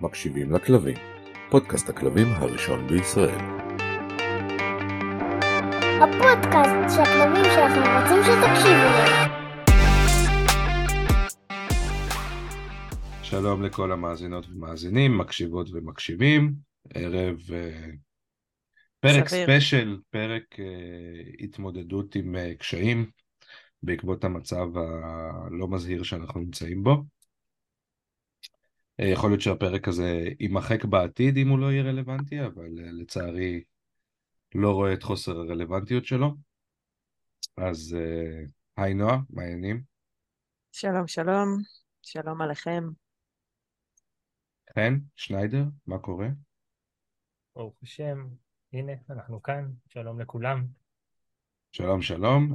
מקשיבים לכלבים, פודקאסט הכלבים הראשון בישראל. הפודקאסט שהכלבים שלכם רוצים שתקשיבו להם. שלום לכל המאזינות ומאזינים, מקשיבות ומקשיבים, ערב אה, פרק סביר. ספיישל, פרק אה, התמודדות עם אה, קשיים בעקבות המצב הלא מזהיר שאנחנו נמצאים בו. אה, יכול להיות שהפרק הזה יימחק בעתיד אם הוא לא יהיה רלוונטי, אבל אה, לצערי לא רואה את חוסר הרלוונטיות שלו. אז אה, היי נועה, מה העניינים? שלום, שלום, שלום עליכם. חן, שניידר, מה קורה? ברוך השם, הנה, אנחנו כאן, שלום לכולם. שלום שלום,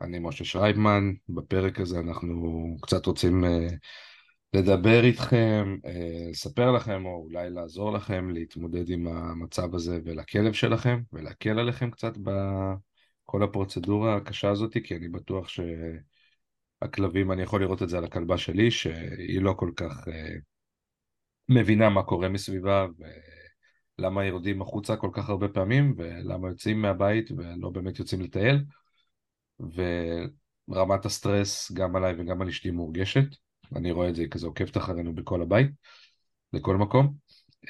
אני משה שרייבמן, בפרק הזה אנחנו קצת רוצים לדבר איתכם, אה, לספר לכם או אולי לעזור לכם להתמודד עם המצב הזה ולכלב שלכם ולהקל עליכם קצת בכל הפרוצדורה הקשה הזאת, כי אני בטוח שהכלבים, אני יכול לראות את זה על הכלבה שלי, שהיא לא כל כך אה, מבינה מה קורה מסביבה ולמה יורדים החוצה כל כך הרבה פעמים ולמה יוצאים מהבית ולא באמת יוצאים לטייל ורמת הסטרס גם עליי וגם על אשתי מורגשת אני רואה את זה כזה עוקבת אחרינו בכל הבית לכל מקום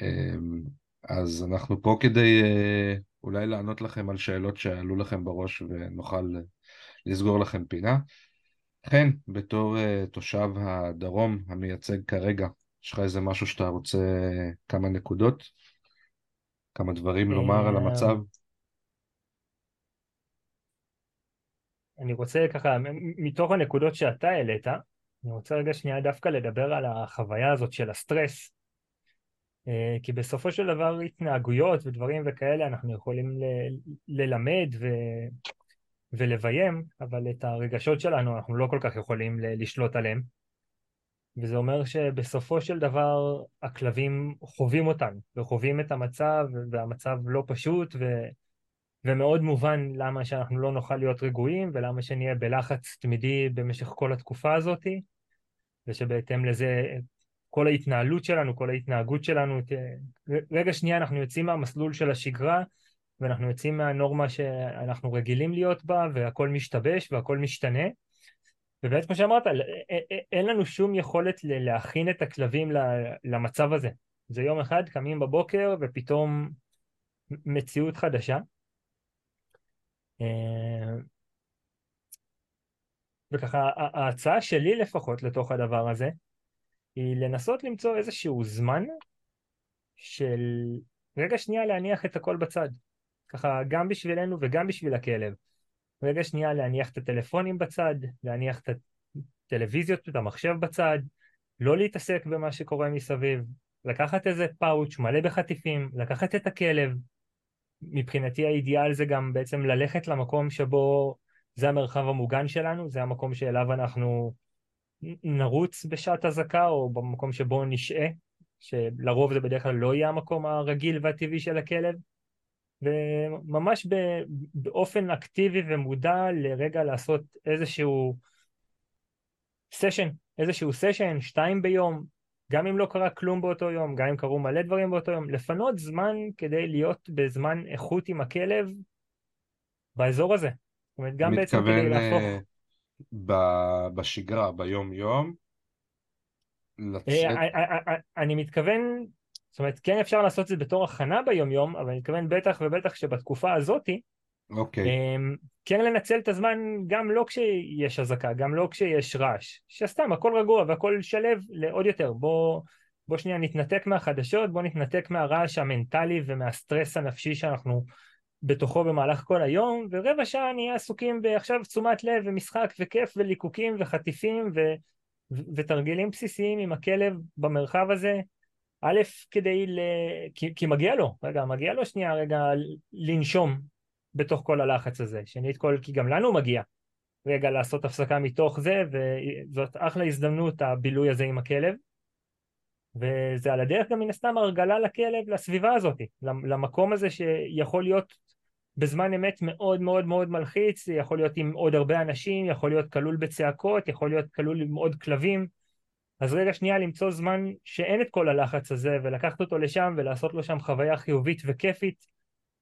אמ, אז אנחנו פה כדי אה, אולי לענות לכם על שאלות שעלו לכם בראש ונוכל לסגור לכם פינה חן, בתור אה, תושב הדרום המייצג כרגע יש לך איזה משהו שאתה רוצה, כמה נקודות? כמה דברים לומר על המצב? אני רוצה ככה, מתוך הנקודות שאתה העלית, אני רוצה רגע שנייה דווקא לדבר על החוויה הזאת של הסטרס. אה, כי בסופו של דבר התנהגויות ודברים וכאלה אנחנו יכולים ל- ללמד ו... ולביים, אבל את הרגשות שלנו אנחנו לא כל כך יכולים ל- לשלוט עליהם. וזה אומר שבסופו של דבר הכלבים חווים אותנו, וחווים את המצב, והמצב לא פשוט, ו... ומאוד מובן למה שאנחנו לא נוכל להיות רגועים, ולמה שנהיה בלחץ תמידי במשך כל התקופה הזאת, ושבהתאם לזה כל ההתנהלות שלנו, כל ההתנהגות שלנו, ת... רגע שנייה אנחנו יוצאים מהמסלול של השגרה, ואנחנו יוצאים מהנורמה שאנחנו רגילים להיות בה, והכל משתבש והכל משתנה. ובאמת כמו שאמרת, אין לנו שום יכולת להכין את הכלבים למצב הזה. זה יום אחד, קמים בבוקר ופתאום מציאות חדשה. וככה ההצעה שלי לפחות לתוך הדבר הזה, היא לנסות למצוא איזשהו זמן של רגע שנייה להניח את הכל בצד. ככה גם בשבילנו וגם בשביל הכלב. רגע שנייה להניח את הטלפונים בצד, להניח את הטלוויזיות ואת המחשב בצד, לא להתעסק במה שקורה מסביב, לקחת איזה פאוץ' מלא בחטיפים, לקחת את הכלב. מבחינתי האידיאל זה גם בעצם ללכת למקום שבו זה המרחב המוגן שלנו, זה המקום שאליו אנחנו נרוץ בשעת אזעקה או במקום שבו נשעה, שלרוב זה בדרך כלל לא יהיה המקום הרגיל והטבעי של הכלב. וממש באופן אקטיבי ומודע לרגע לעשות איזשהו סשן, איזשהו סשן, שתיים ביום, גם אם לא קרה כלום באותו יום, גם אם קרו מלא דברים באותו יום, לפנות זמן כדי להיות בזמן איכות עם הכלב באזור הזה. אומרת, גם בעצם כדי להפוך... אה, בשגרה, ביום יום, לצאת, אה, אה, אה, אני מתכוון, זאת אומרת, כן אפשר לעשות את זה בתור הכנה ביום-יום, אבל אני מתכוון בטח ובטח שבתקופה הזאתי, אוקיי, אמ, כן לנצל את הזמן גם לא כשיש אזעקה, גם לא כשיש רעש, שסתם הכל רגוע והכל שלב לעוד יותר. בוא, בוא שנייה נתנתק מהחדשות, בוא נתנתק מהרעש המנטלי ומהסטרס הנפשי שאנחנו בתוכו במהלך כל היום, ורבע שעה נהיה עסוקים בעכשיו תשומת לב ומשחק וכיף וליקוקים וחטיפים ו, ו, ותרגילים בסיסיים עם הכלב במרחב הזה. א', כדי ל... כי, כי מגיע לו, רגע, מגיע לו שנייה רגע לנשום בתוך כל הלחץ הזה. שנית כל, כי גם לנו מגיע רגע לעשות הפסקה מתוך זה, וזאת אחלה הזדמנות, הבילוי הזה עם הכלב. וזה על הדרך גם מן הסתם הרגלה לכלב, לסביבה הזאת, למקום הזה שיכול להיות בזמן אמת מאוד מאוד מאוד מלחיץ, יכול להיות עם עוד הרבה אנשים, יכול להיות כלול בצעקות, יכול להיות כלול עם עוד כלבים, אז רגע שנייה למצוא זמן שאין את כל הלחץ הזה ולקחת אותו לשם ולעשות לו שם חוויה חיובית וכיפית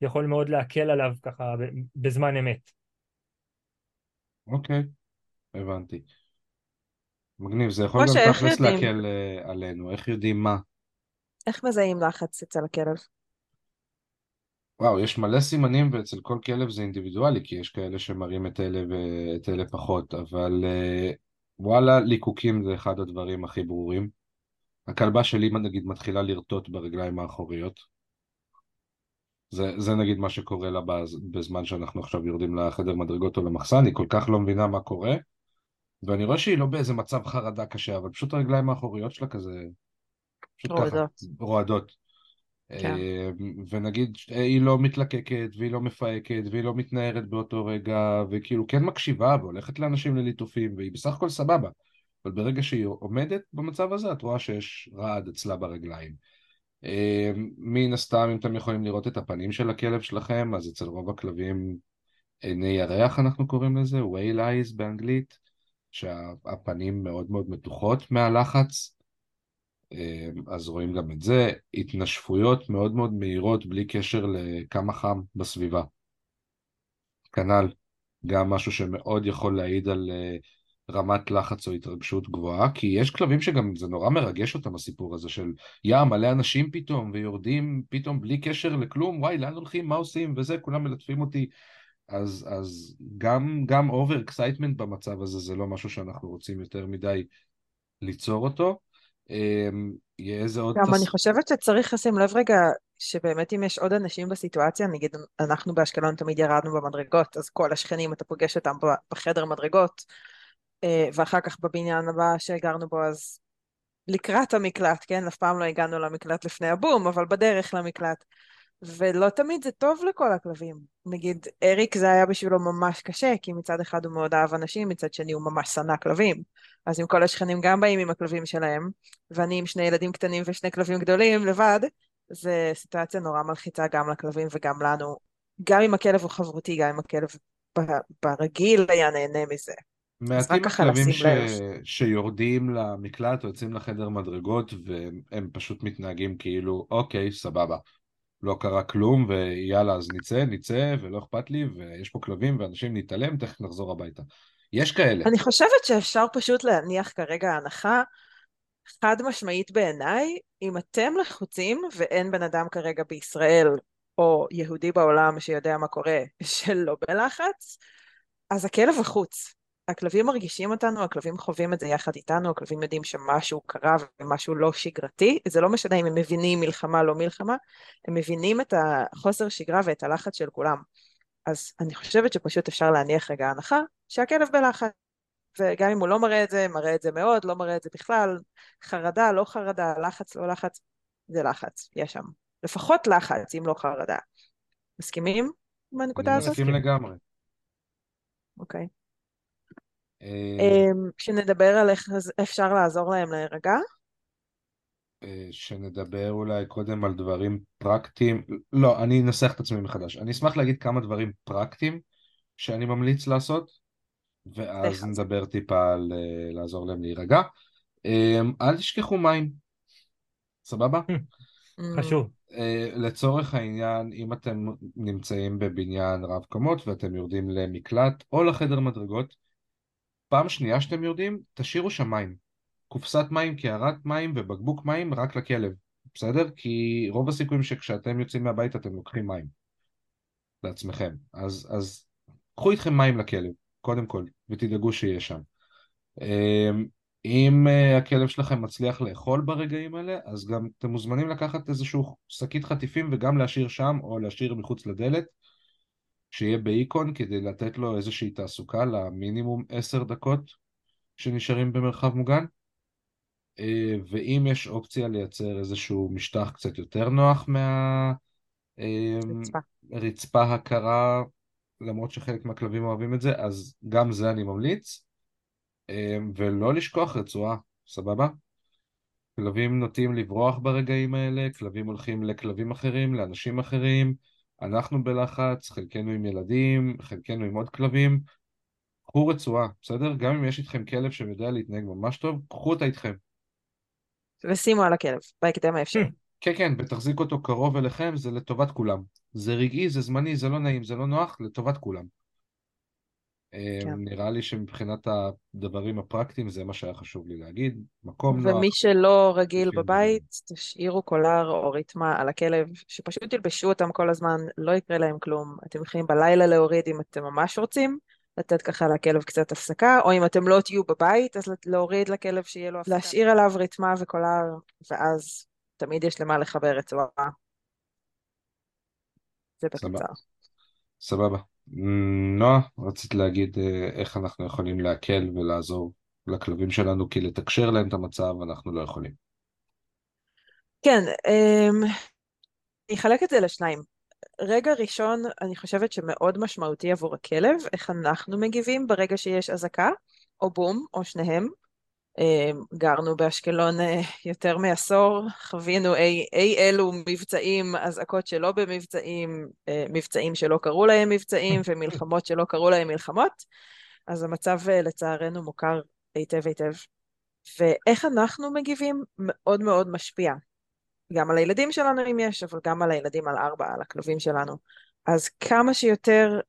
יכול מאוד להקל עליו ככה בזמן אמת. אוקיי, הבנתי. מגניב, זה יכול גם איך תכלס? להקל אה, עלינו, איך יודעים מה? איך מזהים לחץ אצל הכלב? וואו, יש מלא סימנים ואצל כל כלב זה אינדיבידואלי, כי יש כאלה שמראים את אלה ואת אלה פחות, אבל אה, וואלה, ליקוקים זה אחד הדברים הכי ברורים. הכלבה שלי נגיד מתחילה לרטוט ברגליים האחוריות. זה, זה נגיד מה שקורה לה בז- בזמן שאנחנו עכשיו יורדים לחדר מדרגות או למחסן, היא כל כך לא מבינה מה קורה, ואני רואה שהיא לא באיזה מצב חרדה קשה, אבל פשוט הרגליים האחוריות שלה כזה... רועדות. רועדות. כן. אה, ונגיד אה, היא לא מתלקקת והיא לא מפהקת והיא לא מתנערת באותו רגע וכאילו כן מקשיבה והולכת לאנשים לליטופים והיא בסך הכל סבבה אבל ברגע שהיא עומדת במצב הזה את רואה שיש רעד אצלה ברגליים. אה, מן הסתם אם אתם יכולים לראות את הפנים של הכלב שלכם אז אצל רוב הכלבים עיני ירח אנחנו קוראים לזה, whale eyes באנגלית שהפנים מאוד מאוד מתוחות מהלחץ אז רואים גם את זה, התנשפויות מאוד מאוד מהירות בלי קשר לכמה חם בסביבה. כנ"ל, גם משהו שמאוד יכול להעיד על אה, רמת לחץ או התרגשות גבוהה, כי יש כלבים שגם זה נורא מרגש אותם הסיפור הזה של יא מלא אנשים פתאום ויורדים פתאום בלי קשר לכלום, וואי לאן הולכים, מה עושים וזה, כולם מלטפים אותי. אז, אז גם, גם over excitement במצב הזה זה לא משהו שאנחנו רוצים יותר מדי ליצור אותו. אמ, יהיה איזה עוד... גם תס- אני חושבת שצריך לשים לב רגע, שבאמת אם יש עוד אנשים בסיטואציה, נגיד אנחנו באשקלון תמיד ירדנו במדרגות, אז כל השכנים אתה פוגש אותם בחדר מדרגות, אה, ואחר כך בבניין הבא שגרנו בו, אז לקראת המקלט, כן? אף פעם לא הגענו למקלט לפני הבום, אבל בדרך למקלט. ולא תמיד זה טוב לכל הכלבים. נגיד, אריק זה היה בשבילו ממש קשה, כי מצד אחד הוא מאוד אהב אנשים, מצד שני הוא ממש שנא כלבים. אז אם כל השכנים גם באים עם הכלבים שלהם, ואני עם שני ילדים קטנים ושני כלבים גדולים לבד, זה סיטואציה נורא מלחיצה גם לכלבים וגם לנו. גם אם הכלב הוא חברותי, גם אם הכלב ברגיל היה נהנה מזה. מעטים הכלבים ש... לב. שיורדים למקלט או יוצאים לחדר מדרגות והם פשוט מתנהגים כאילו אוקיי סבבה לא קרה כלום ויאללה אז נצא נצא ולא אכפת לי ויש פה כלבים ואנשים נתעלם תכף נחזור הביתה יש כאלה אני חושבת שאפשר פשוט להניח כרגע הנחה חד משמעית בעיניי, אם אתם לחוצים ואין בן אדם כרגע בישראל או יהודי בעולם שיודע מה קורה שלא בלחץ, אז הכלב לחוץ. הכלבים מרגישים אותנו, הכלבים חווים את זה יחד איתנו, הכלבים יודעים שמשהו קרה ומשהו לא שגרתי, זה לא משנה אם הם מבינים מלחמה לא מלחמה, הם מבינים את החוסר שגרה ואת הלחץ של כולם. אז אני חושבת שפשוט אפשר להניח רגע הנחה שהכלב בלחץ. וגם אם הוא לא מראה את זה, מראה את זה מאוד, לא מראה את זה בכלל, חרדה, לא חרדה, לחץ, לא לחץ, זה לחץ, יש שם. לפחות לחץ, אם לא חרדה. מסכימים עם הנקודה אני הזאת? מסכים לגמרי אוקיי. אמ, כשנדבר על איך אפשר לעזור להם להירגע, אה, שנדבר אולי קודם על דברים פרקטיים לא אני אנסח את עצמי מחדש אני אשמח להגיד כמה דברים פרקטיים שאני ממליץ לעשות ואז על נדבר טיפה על אה, לעזור להם להירגע. אה, אל תשכחו מים, סבבה? אמ, חשוב. אה, לצורך העניין, אם אתם נמצאים בבניין רב קומות ואתם יורדים למקלט או לחדר מדרגות, פעם שנייה שאתם יורדים, תשאירו שם מים. קופסת מים, קערת מים ובקבוק מים רק לכלב, בסדר? כי רוב הסיכויים שכשאתם יוצאים מהבית אתם לוקחים מים לעצמכם. אז, אז קחו איתכם מים לכלב, קודם כל, ותדאגו שיהיה שם. אמ, אם אה, הכלב שלכם מצליח לאכול ברגעים האלה, אז גם אתם מוזמנים לקחת איזשהו שקית חטיפים וגם להשאיר שם או להשאיר מחוץ לדלת, שיהיה באיקון כדי לתת לו איזושהי תעסוקה למינימום עשר דקות שנשארים במרחב מוגן. אה, ואם יש אופציה לייצר איזשהו משטח קצת יותר נוח רצפה. מהרצפה הקרה, למרות שחלק מהכלבים אוהבים את זה, אז גם זה אני ממליץ. אה, ולא לשכוח רצועה, סבבה? כלבים נוטים לברוח ברגעים האלה, כלבים הולכים לכלבים אחרים, לאנשים אחרים, אנחנו בלחץ, חלקנו עם ילדים, חלקנו עם עוד כלבים. קחו רצועה, בסדר? גם אם יש איתכם כלב שיודע להתנהג ממש טוב, קחו אותה איתכם. ושימו על הכלב, בהקדם האפשרי. כן, כן, ותחזיק אותו קרוב אליכם, זה לטובת כולם. זה רגעי, זה זמני, זה לא נעים, זה לא נוח, לטובת כולם. כן. נראה לי שמבחינת הדברים הפרקטיים זה מה שהיה חשוב לי להגיד. מקום נוח. ומי שלא רגיל בבית, תשאירו קולר או ריתמה על הכלב, שפשוט תלבשו אותם כל הזמן, לא יקרה להם כלום. אתם יכולים בלילה להוריד אם אתם ממש רוצים, לתת ככה לכלב קצת הפסקה, או אם אתם לא תהיו בבית, אז להוריד לכלב שיהיה לו הפסקה. להשאיר עליו ריתמה וקולר, ואז תמיד יש למה לחבר רצועה. זה סבבה. בקצר. סבבה. נועה, רצית להגיד אה, איך אנחנו יכולים להקל ולעזור לכלבים שלנו, כי לתקשר להם את המצב אנחנו לא יכולים. כן, אמ, אני אחלק את זה לשניים. רגע ראשון, אני חושבת שמאוד משמעותי עבור הכלב, איך אנחנו מגיבים ברגע שיש אזעקה, או בום, או שניהם. אמ, גרנו באשקלון אה, יותר מעשור, חווינו אי, אי אלו מבצעים, אזעקות שלא במבצעים, אה, מבצעים שלא קראו להם מבצעים, ומלחמות שלא קראו להם מלחמות, אז המצב אה, לצערנו מוכר היטב היטב. ואיך אנחנו מגיבים מאוד מאוד משפיע. גם על הילדים שלנו אם יש, אבל גם על הילדים על ארבע, על הכלבים שלנו. אז כמה שיותר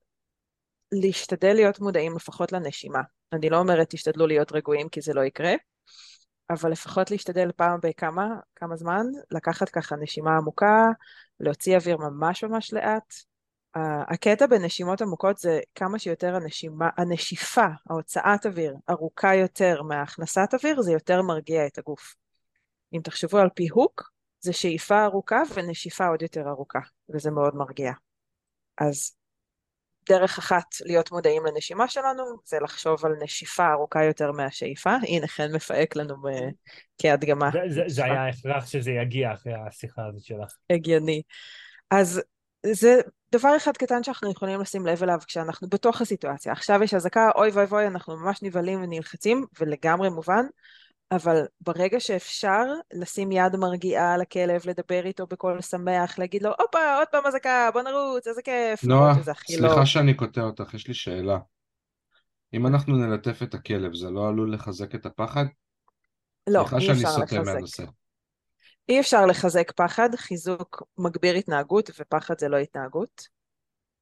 להשתדל להיות מודעים לפחות לנשימה. אני לא אומרת תשתדלו להיות רגועים כי זה לא יקרה, אבל לפחות להשתדל פעם בכמה, כמה זמן, לקחת ככה נשימה עמוקה, להוציא אוויר ממש ממש לאט. הקטע בנשימות עמוקות זה כמה שיותר הנשימה, הנשיפה, ההוצאת אוויר, ארוכה יותר מהכנסת אוויר, זה יותר מרגיע את הגוף. אם תחשבו על פיהוק, זה שאיפה ארוכה ונשיפה עוד יותר ארוכה, וזה מאוד מרגיע. אז דרך אחת להיות מודעים לנשימה שלנו, זה לחשוב על נשיפה ארוכה יותר מהשאיפה. הנה, חן מפהק לנו ב- כהדגמה. זה, זה, זה היה הכרח שזה יגיע אחרי השיחה הזאת שלך. הגיוני. אז זה דבר אחד קטן שאנחנו יכולים לשים לב אליו כשאנחנו בתוך הסיטואציה. עכשיו יש אזעקה, אוי ואי ואי, אנחנו ממש נבהלים ונלחצים, ולגמרי מובן, אבל ברגע שאפשר לשים יד מרגיעה על הכלב, לדבר איתו בקול שמח, להגיד לו, הופה, עוד פעם אזעקה, בוא נרוץ, איזה כיף. נועה, הכי לא- סליחה שאני קוטע אותך, יש לי שאלה. אם אנחנו נלטף את הכלב, זה לא עלול לחזק את הפחד? לא, סליחה אי אפשר לחזק. מהנושא. אי אפשר לחזק פחד, חיזוק מגביר התנהגות, ופחד זה לא התנהגות.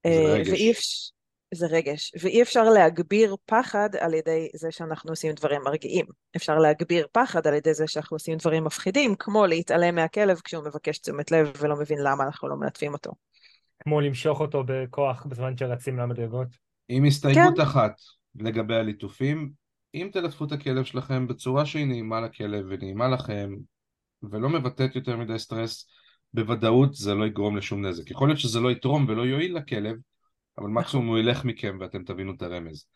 זה אה, רגש. ואי אפשר... זה רגש, ואי אפשר להגביר פחד על ידי זה שאנחנו עושים דברים מרגיעים. אפשר להגביר פחד על ידי זה שאנחנו עושים דברים מפחידים, כמו להתעלם מהכלב כשהוא מבקש תשומת לב ולא מבין למה אנחנו לא מלטפים אותו. כמו למשוך אותו בכוח בזמן שרצים למדרגות. עם הסתייגות כן. אחת לגבי הליטופים, אם תלטפו את הכלב שלכם בצורה שהיא נעימה לכלב ונעימה לכם, ולא מבטאת יותר מדי סטרס, בוודאות זה לא יגרום לשום נזק. יכול להיות שזה לא יתרום ולא יועיל לכלב, אבל מקסימום הוא ילך מכם ואתם תבינו את הרמז.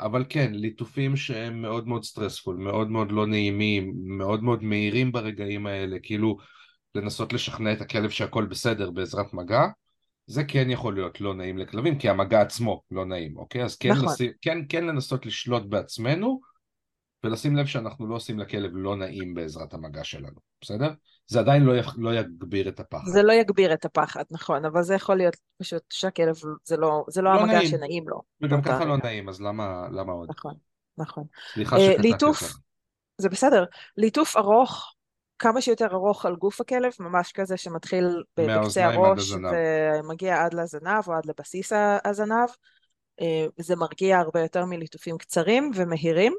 אבל כן, ליטופים שהם מאוד מאוד סטרספול, מאוד מאוד לא נעימים, מאוד מאוד מהירים ברגעים האלה, כאילו לנסות לשכנע את הכלב שהכל בסדר בעזרת מגע, זה כן יכול להיות לא נעים לכלבים, כי המגע עצמו לא נעים, אוקיי? אז כן, נכון. לשים, כן, כן לנסות לשלוט בעצמנו, ולשים לב שאנחנו לא עושים לכלב לא נעים בעזרת המגע שלנו, בסדר? זה עדיין לא, יח, לא יגביר את הפחד. זה לא יגביר את הפחד, נכון, אבל זה יכול להיות פשוט שהכלב, זה לא, זה לא לא המגע נעים. שנעים לו. וגם ככה לא רגע. נעים, אז למה, למה עוד? נכון, נכון. סליחה אה, שקטעתי ליטוף, אותך. זה בסדר. ליטוף ארוך, כמה שיותר ארוך על גוף הכלב, ממש כזה שמתחיל בקצה הראש. ומגיע עד לזנב או עד לבסיס הזנב. אה, זה מרגיע הרבה יותר מליטופים קצרים ומהירים,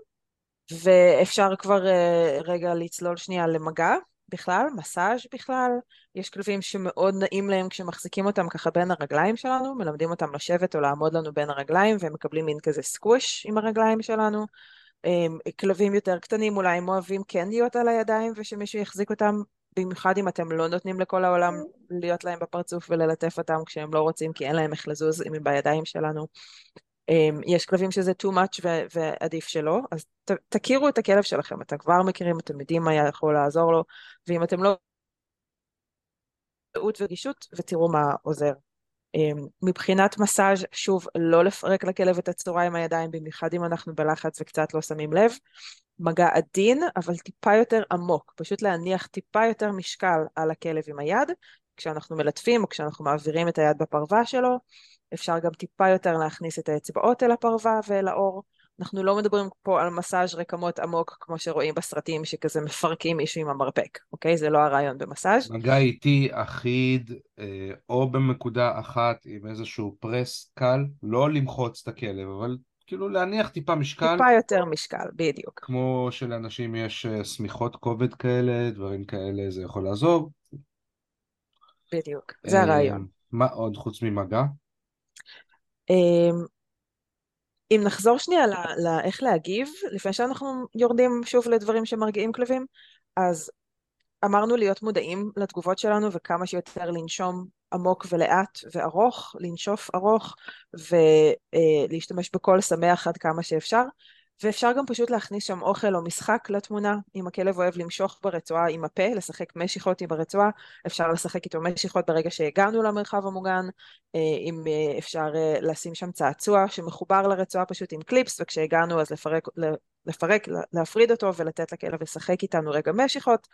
ואפשר כבר אה, רגע לצלול שנייה למגע בכלל, מסאז' בכלל. יש כלבים שמאוד נעים להם כשמחזיקים אותם ככה בין הרגליים שלנו, מלמדים אותם לשבת או לעמוד לנו בין הרגליים, והם מקבלים מין כזה סקווש עם הרגליים שלנו. אמ, כלבים יותר קטנים אולי הם אוהבים כן להיות על הידיים ושמישהו יחזיק אותם, במיוחד אם אתם לא נותנים לכל העולם להיות להם בפרצוף וללטף אותם כשהם לא רוצים כי אין להם איך לזוז הם בידיים שלנו. אמ, יש כלבים שזה too much ו- ועדיף שלא, אז ת- תכירו את הכלב שלכם, אתם כבר מכירים, אתם יודעים מה יכול לעזור לו, ואם אתם לא... טעות ורגישות ותראו מה עוזר. אמ, מבחינת מסאז', שוב, לא לפרק לכלב את הצורה עם הידיים, במיוחד אם אנחנו בלחץ וקצת לא שמים לב. מגע עדין, אבל טיפה יותר עמוק, פשוט להניח טיפה יותר משקל על הכלב עם היד, כשאנחנו מלטפים או כשאנחנו מעבירים את היד בפרווה שלו. אפשר גם טיפה יותר להכניס את האצבעות אל הפרווה ואל האור, אנחנו לא מדברים פה על מסאז' רקמות עמוק כמו שרואים בסרטים שכזה מפרקים מישהו עם המרפק, אוקיי? זה לא הרעיון במסאז'. מגע איטי, אחיד, אה, או במקודה אחת עם איזשהו פרס קל, לא למחוץ את הכלב, אבל כאילו להניח טיפה משקל, טיפה יותר משקל, בדיוק. כמו שלאנשים יש אה, שמיכות כובד כאלה, דברים כאלה, זה יכול לעזור. בדיוק, זה אה, הרעיון. מה עוד חוץ ממגע? אמ, אם נחזור שנייה לאיך להגיב, לפני שאנחנו יורדים שוב לדברים שמרגיעים כלבים, אז אמרנו להיות מודעים לתגובות שלנו וכמה שיותר לנשום עמוק ולאט וארוך, לנשוף ארוך ולהשתמש בקול שמח עד כמה שאפשר. ואפשר גם פשוט להכניס שם אוכל או משחק לתמונה, אם הכלב אוהב למשוך ברצועה עם הפה, לשחק משיכות עם הרצועה, אפשר לשחק איתו משיכות ברגע שהגענו למרחב המוגן, אה, אם אה, אפשר אה, לשים שם צעצוע שמחובר לרצועה פשוט עם קליפס, וכשהגענו אז לפרק, לפרק, להפריד אותו ולתת לכלב לשחק איתנו רגע משיכות,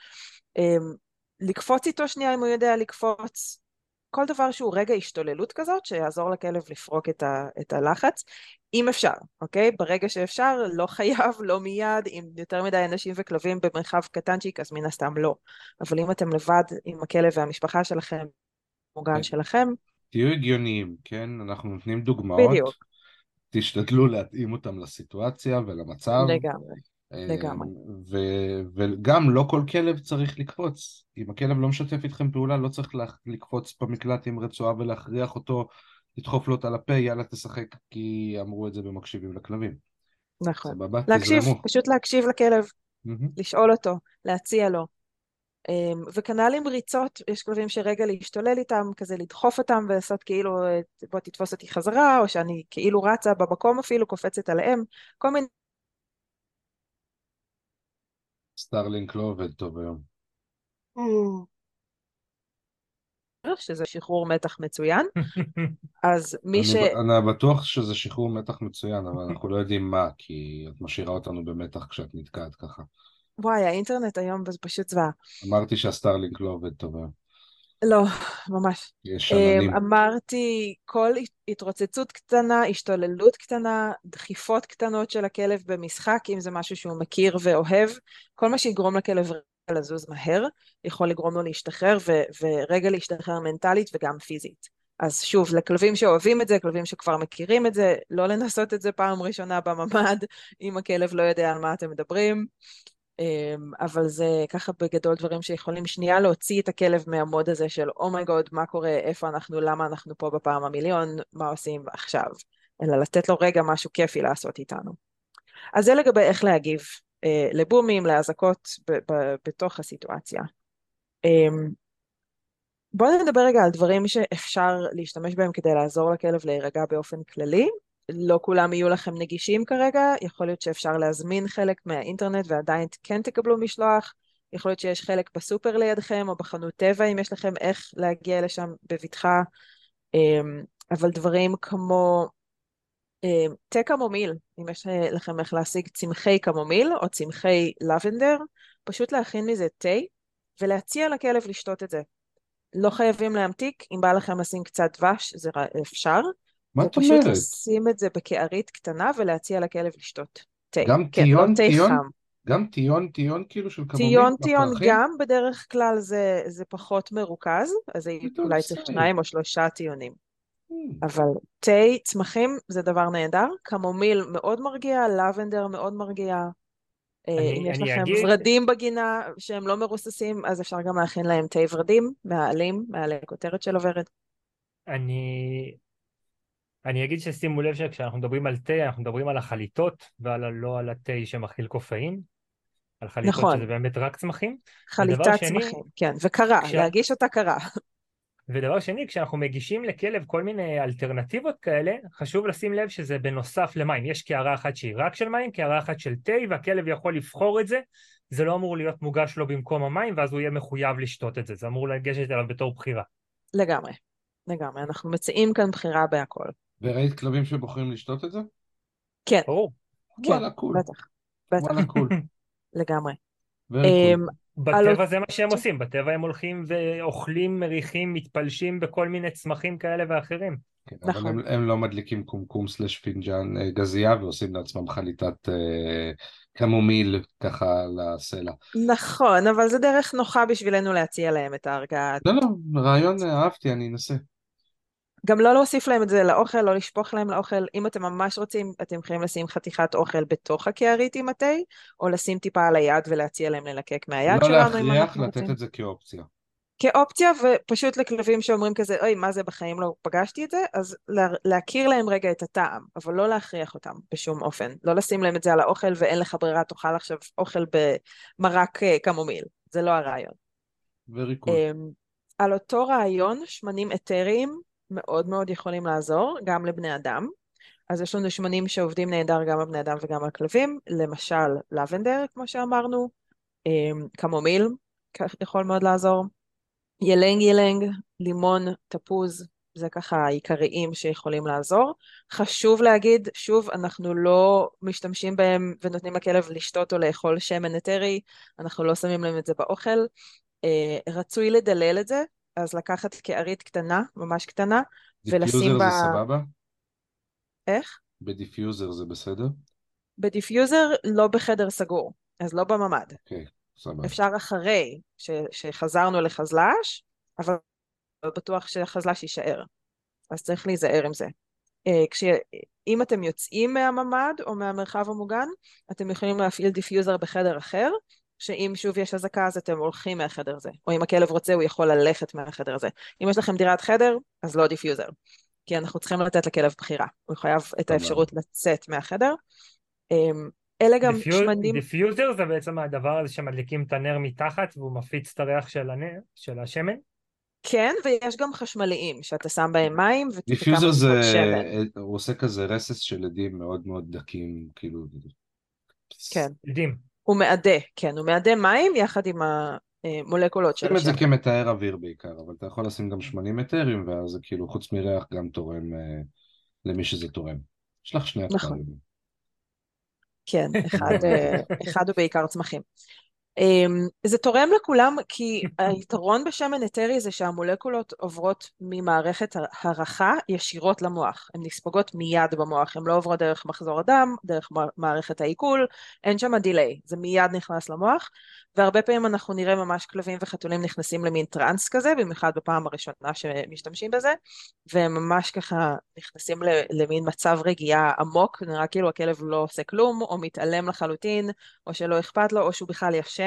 לקפוץ איתו שנייה אם הוא יודע לקפוץ, כל דבר שהוא רגע השתוללות כזאת, שיעזור לכלב לפרוק את, ה, את הלחץ, אם אפשר, אוקיי? ברגע שאפשר, לא חייב, לא מיד, אם יותר מדי אנשים וכלבים במרחב קטנצ'יק, אז מן הסתם לא. אבל אם אתם לבד עם הכלב והמשפחה שלכם, מוגן כן. שלכם, תהיו הגיוניים, כן? אנחנו נותנים דוגמאות. בדיוק. תשתדלו להתאים אותם לסיטואציה ולמצב. לגמרי. לגמרי. ו- וגם לא כל כלב צריך לקפוץ. אם הכלב לא משתף איתכם פעולה, לא צריך לקפוץ במקלט עם רצועה ולהכריח אותו, לדחוף לו אותה לפה, יאללה תשחק, כי אמרו את זה במקשיבים לכלבים. נכון. סבבה? להקשיב, תזרמו. פשוט להקשיב לכלב, מהמם. לשאול אותו, להציע לו. אמ, וכנ"ל עם ריצות, יש כלבים שרגע להשתולל איתם, כזה לדחוף אותם ולעשות כאילו, בוא תתפוס אותי חזרה, או שאני כאילו רצה במקום אפילו, קופצת עליהם, כל מיני סטארלינק לא עובד טוב היום. שזה שחרור מתח מצוין. אז מי ש... אני, בטוח שזה שחרור מתח מצוין, אבל אנחנו לא יודעים מה, כי את משאירה אותנו במתח כשאת נתקעת ככה. וואי, האינטרנט היום זה פשוט זוועה. אמרתי שהסטארלינק לא עובד טוב היום. לא, ממש. יש שננים. אמ, אמרתי, כל התרוצצות קטנה, השתוללות קטנה, דחיפות קטנות של הכלב במשחק, אם זה משהו שהוא מכיר ואוהב, כל מה שיגרום לכלב רגע לזוז מהר, יכול לגרום לו להשתחרר, ו- ורגע להשתחרר מנטלית וגם פיזית. אז שוב, לכלבים שאוהבים את זה, כלבים שכבר מכירים את זה, לא לנסות את זה פעם ראשונה בממ"ד, אם הכלב לא יודע על מה אתם מדברים. אמ, אבל זה ככה בגדול דברים שיכולים שנייה להוציא את הכלב מהמוד הזה של אומייגוד, מה קורה, איפה אנחנו, למה אנחנו פה בפעם המיליון, מה עושים עכשיו, אלא לתת לו רגע משהו כיפי לעשות איתנו. אז זה לגבי איך להגיב אה, לבומים, לאזעקות ב- ב- בתוך הסיטואציה. אמ, בואו נדבר רגע על דברים שאפשר להשתמש בהם כדי לעזור לכלב להירגע באופן כללי. לא כולם יהיו לכם נגישים כרגע, יכול להיות שאפשר להזמין חלק מהאינטרנט ועדיין כן תקבלו משלוח, יכול להיות שיש חלק בסופר לידכם או בחנות טבע אם יש לכם איך להגיע לשם בבטחה, אמ, אבל דברים כמו אמ, תה קמומיל, אם יש לכם איך להשיג צמחי קמומיל או צמחי לבנדר, פשוט להכין מזה תה ולהציע לכלב לשתות את זה. לא חייבים להמתיק, אם בא לכם לשים קצת דבש, זה אפשר. מה את אומרת? לשים את זה בקערית קטנה ולהציע לכלב לשתות תה. גם כן, טיון, לא תה טיון? חם. גם טיון, טיון כאילו של קמומיל? טיון, טיון בפרחים? גם, בדרך כלל זה, זה פחות מרוכז, אז זה אולי צריך. שניים או שלושה טיונים. Hmm. אבל תה, צמחים, זה דבר נהדר. קמומיל מאוד מרגיע, לבנדר מאוד מרגיע. אה, אני- אם יש לכם אגיד- ורדים בגינה שהם לא מרוססים, אז אפשר גם להכין להם תה ורדים, מהעלים, מעלה כותרת של הוורד. אני... אני אגיד ששימו לב שכשאנחנו מדברים על תה, אנחנו מדברים על החליטות, ועל לא על התה שמכיל קופאין. על חליטות נכון. שזה באמת רק צמחים. חליטת שני- צמחים, כן, וקרה, כשה- להגיש אותה קרה. ודבר שני, כשאנחנו מגישים לכלב כל מיני אלטרנטיבות כאלה, חשוב לשים לב שזה בנוסף למים. יש קערה אחת שהיא רק של מים, קערה אחת של תה, והכלב יכול לבחור את זה. זה לא אמור להיות מוגש לו במקום המים, ואז הוא יהיה מחויב לשתות את זה. זה אמור לגשת אליו בתור בחירה. לגמרי, לגמרי. אנחנו מציעים כאן בחירה בהכל. וראית כלבים שבוחרים לשתות את זה? כן, ברור. כן, וואלה, cool. בטח, בטח, וואלה, cool. לגמרי. אמ, בטבע זה מה שהם עושים, בטבע הם הולכים ואוכלים, מריחים, מתפלשים בכל מיני צמחים כאלה ואחרים. כן, נכון. אבל הם, הם לא מדליקים קומקום slash פינג'אן אה, גזייה ועושים לעצמם חליטת אה, קמומיל ככה לסלע. נכון, אבל זה דרך נוחה בשבילנו להציע להם את ההרגעה. לא, לא, רעיון אה, אהבתי, אני אנסה. גם לא להוסיף להם את זה לאוכל, לא לשפוך להם לאוכל. אם אתם ממש רוצים, אתם יכולים לשים חתיכת אוכל בתוך הקערית עם התה, או לשים טיפה על היד ולהציע להם ללקק מהיד לא שלנו, אם להכריח, לתת רוצים. את זה כאופציה. כאופציה, ופשוט לכלבים שאומרים כזה, אוי, מה זה, בחיים לא פגשתי את זה, אז לה, להכיר להם רגע את הטעם, אבל לא להכריח אותם בשום אופן. לא לשים להם את זה על האוכל, ואין לך ברירה, תאכל עכשיו אוכל במרק אה, קמומיל. זה לא הרעיון. Cool. אמ, על אותו רעיון, שמנים אתריים מאוד מאוד יכולים לעזור, גם לבני אדם. אז יש לנו שמנים שעובדים נהדר גם על בני אדם וגם על כלבים, למשל לבנדר, כמו שאמרנו, אמ, קמומיל יכול מאוד לעזור, ילנג ילנג, לימון, תפוז, זה ככה העיקריים שיכולים לעזור. חשוב להגיד, שוב, אנחנו לא משתמשים בהם ונותנים לכלב לשתות או לאכול שמן אתרי, אנחנו לא שמים להם את זה באוכל. אה, רצוי לדלל את זה, אז לקחת קערית קטנה, ממש קטנה, ולשים דיפיוזר בה... זה סבבה? איך? בדיפיוזר זה בסדר? בדיפיוזר לא בחדר סגור, אז לא בממ"ד. אוקיי, סבבה. אפשר אחרי ש, שחזרנו לחזל"ש, אבל לא בטוח שהחזל"ש יישאר. אז צריך להיזהר עם זה. אה, כש... אם אתם יוצאים מהממ"ד או מהמרחב המוגן, אתם יכולים להפעיל דיפיוזר בחדר אחר, שאם שוב יש אזעקה אז אתם הולכים מהחדר הזה, או אם הכלב רוצה הוא יכול ללכת מהחדר הזה. אם יש לכם דירת חדר, אז לא דיפיוזר, כי אנחנו צריכים לתת לכלב בחירה, הוא חייב את האפשרות לצאת מהחדר. אמ, אלה גם דיפיוז- שמנים... דיפיוזר זה בעצם הדבר הזה שמדליקים את הנר מתחת והוא מפיץ את הריח של הנר, של השמן. כן, ויש גם חשמליים, שאתה שם בהם מים וכמה דיפיוזר זה, שמן. הוא עושה כזה רסס של עדים מאוד מאוד דקים, כאילו... כן. יודעים. הוא מעדה, כן, הוא מעדה מים יחד עם המולקולות של שים את זה. כמטהר אוויר בעיקר, אבל אתה יכול לשים גם שמנים אתרים, ואז זה כאילו חוץ מריח גם תורם אה, למי שזה תורם. יש לך שני נכון. כן, אחד, אה, אחד הוא בעיקר צמחים. אמ, זה תורם לכולם כי היתרון בשמן אתרי זה שהמולקולות עוברות ממערכת הרחה ישירות למוח. הן נספגות מיד במוח, הן לא עוברות דרך מחזור הדם, דרך מע- מערכת העיכול, אין שם דיליי, זה מיד נכנס למוח, והרבה פעמים אנחנו נראה ממש כלבים וחתולים נכנסים למין טראנס כזה, במיוחד בפעם הראשונה שמשתמשים בזה, והם ממש ככה נכנסים למין מצב רגיעה עמוק, נראה כאילו הכלב לא עושה כלום, או מתעלם לחלוטין, או שלא אכפת לו, או שהוא בכלל ישן,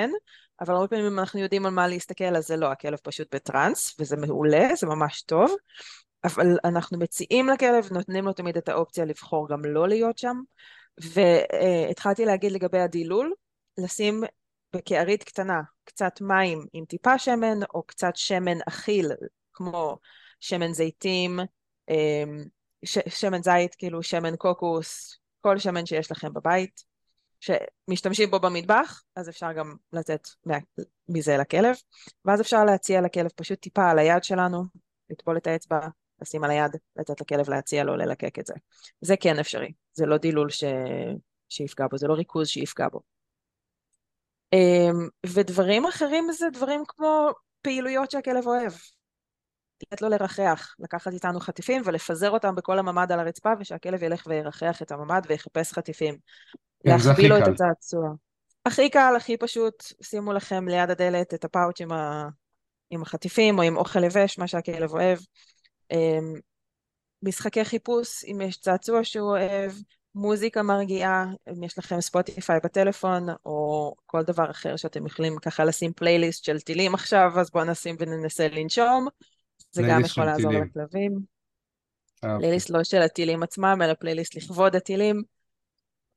אבל הרבה פעמים אם אנחנו יודעים על מה להסתכל, אז זה לא, הכלב פשוט בטראנס, וזה מעולה, זה ממש טוב, אבל אנחנו מציעים לכלב, נותנים לו תמיד את האופציה לבחור גם לא להיות שם, והתחלתי להגיד לגבי הדילול, לשים בקערית קטנה קצת מים עם טיפה שמן, או קצת שמן אכיל, כמו שמן זיתים, אמ, ש- שמן זית, כאילו שמן קוקוס, כל שמן שיש לכם בבית, שמשתמשים בו במטבח, אז אפשר גם לתת מה- מזה לכלב, ואז אפשר להציע לכלב פשוט טיפה על היד שלנו, לטבול את האצבע, לשים על היד, לתת לכלב להציע לו ללקק את זה. זה כן אפשרי, זה לא דילול ש... שיפגע בו, זה לא ריכוז שיפגע בו. אמ, ודברים אחרים זה דברים כמו פעילויות שהכלב אוהב. לתת לו לרחח, לקחת איתנו חטיפים ולפזר אותם בכל הממ"ד על הרצפה ושהכלב ילך וירחח את הממ"ד ויחפש חטיפים. כן, להחביא לו את. הצעצוע. הכי קל, הכי פשוט, שימו לכם ליד הדלת את ה pouch עם, ה... עם החטיפים או עם אוכל יבש, מה שהכלב אוהב. אמ, משחקי חיפוש, אם יש צעצוע שהוא אוהב, מוזיקה מרגיעה, אם יש לכם ספוטיפיי בטלפון, או כל דבר אחר שאתם יכולים ככה לשים פלייליסט של טילים עכשיו, אז בואו נשים וננסה לנשום. זה גם יכול לעזור טילים. לכלבים. אהבתי. פלייליסט לא של הטילים עצמם, אלא פלייליסט לכבוד הטילים.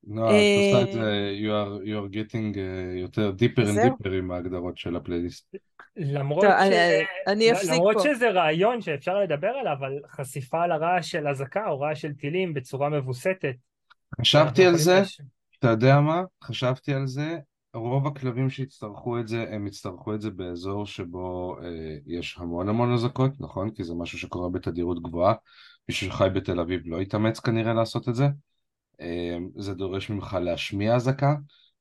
נועה, את עושה את אה, זה, you are, you are getting אה, יותר deeper and deeper עם ההגדרות של הפלייליסט. למרות, טוב, ש... אני- אני אפסיק למרות פה. שזה רעיון שאפשר לדבר עליו, אבל חשיפה לרעש של אזעקה או רעש של טילים בצורה מבוסתת. חשבתי על זה, לש- אתה יודע מה? חשבתי על זה, רוב הכלבים שיצטרכו את זה, הם יצטרכו את זה באזור שבו אה, יש המון המון אזעקות, נכון? כי זה משהו שקורה בתדירות גבוהה. מישהו שחי בתל אביב לא יתאמץ כנראה לעשות את זה. אה, זה דורש ממך להשמיע אזעקה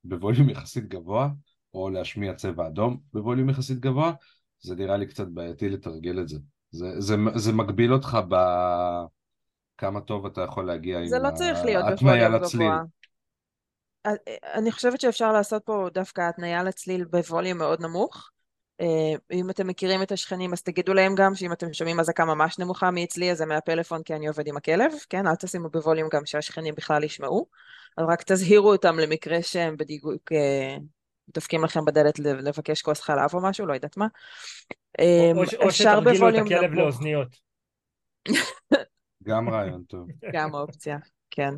בווליום יחסית גבוה, או להשמיע צבע אדום בווליום יחסית גבוה, זה נראה לי קצת בעייתי לתרגל את זה. זה, זה, זה מגביל אותך בכמה טוב אתה יכול להגיע עם זה לא צריך להיות בווליום לצליל. גבוה. אה, אני חושבת שאפשר לעשות פה דווקא התניה לצליל בווליום מאוד נמוך. אה, אם אתם מכירים את השכנים אז תגידו להם גם שאם אתם שומעים אזעקה ממש נמוכה מאצלי אז זה מהפלאפון כי אני עובד עם הכלב, כן? אל תשימו בווליום גם שהשכנים בכלל ישמעו, אבל רק תזהירו אותם למקרה שהם בדיוק אה, דופקים לכם בדלת לבקש כוס חלב או משהו, לא יודעת מה. אה, או, ש- או שתרגילו את הכלב נמוך. לאוזניות. גם רעיון טוב. גם אופציה, כן,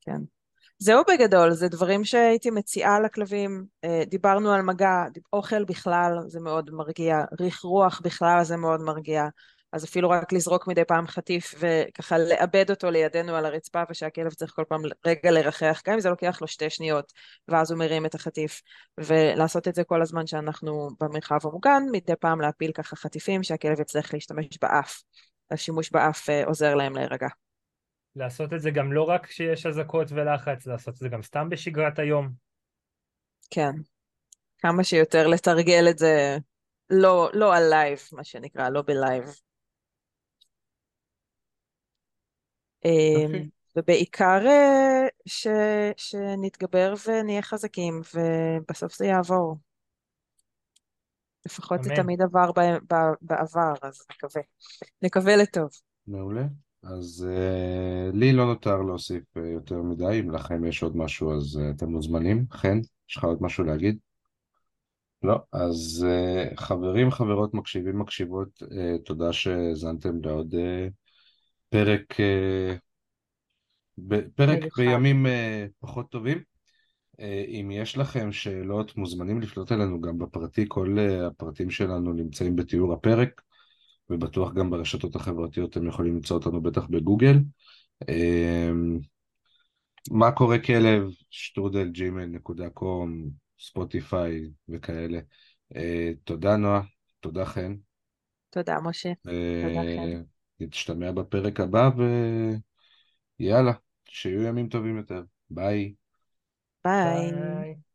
כן. זהו בגדול, זה דברים שהייתי מציעה לכלבים. אה, דיברנו על מגע, אוכל בכלל זה מאוד מרגיע, ריח רוח בכלל זה מאוד מרגיע. אז אפילו רק לזרוק מדי פעם חטיף וככה לאבד אותו לידינו על הרצפה ושהכלב צריך כל פעם רגע לרחח, גם אם זה לוקח לו שתי שניות ואז הוא מרים את החטיף ולעשות את זה כל הזמן שאנחנו במרחב המוגן, מדי פעם להפיל ככה חטיפים שהכלב יצטרך להשתמש באף. השימוש באף אה, עוזר להם להירגע. לעשות את זה גם לא רק כשיש אזעקות ולחץ, לעשות את זה גם סתם בשגרת היום. כן. כמה שיותר לתרגל את זה לא, לא על live, מה שנקרא, לא ב live. יופי. אמ, ובעיקר אה, ש, שנתגבר ונהיה חזקים, ובסוף זה יעבור. לפחות זה אמן. תמיד עבר ב, ב, בעבר, אז נקווה. נקווה לטוב. מעולה. אז אה, לי לא נותר להוסיף אה, יותר מדי, אם לכם יש עוד משהו אז אה, אתם מוזמנים. חן, יש לך עוד משהו להגיד? לא, אז uh, חברים, חברות, מקשיבים, מקשיבות, uh, תודה שהאזנתם לעוד uh, פרק, uh, ב- פרק. בימים uh, פחות טובים. Uh, אם יש לכם שאלות, מוזמנים לפנות אלינו גם בפרטי, כל uh, הפרטים שלנו נמצאים בתיאור הפרק. ובטוח גם ברשתות החברתיות אתם יכולים למצוא אותנו בטח בגוגל. אמ, מה קורה כלב, שטרודל ג'ימל נקודה com, ספוטיפיי וכאלה. אה, תודה נועה, תודה חן. תודה, משה. תודה, אה, חן. נשתמע בפרק הבא ויאללה, שיהיו ימים טובים יותר. ביי. ביי.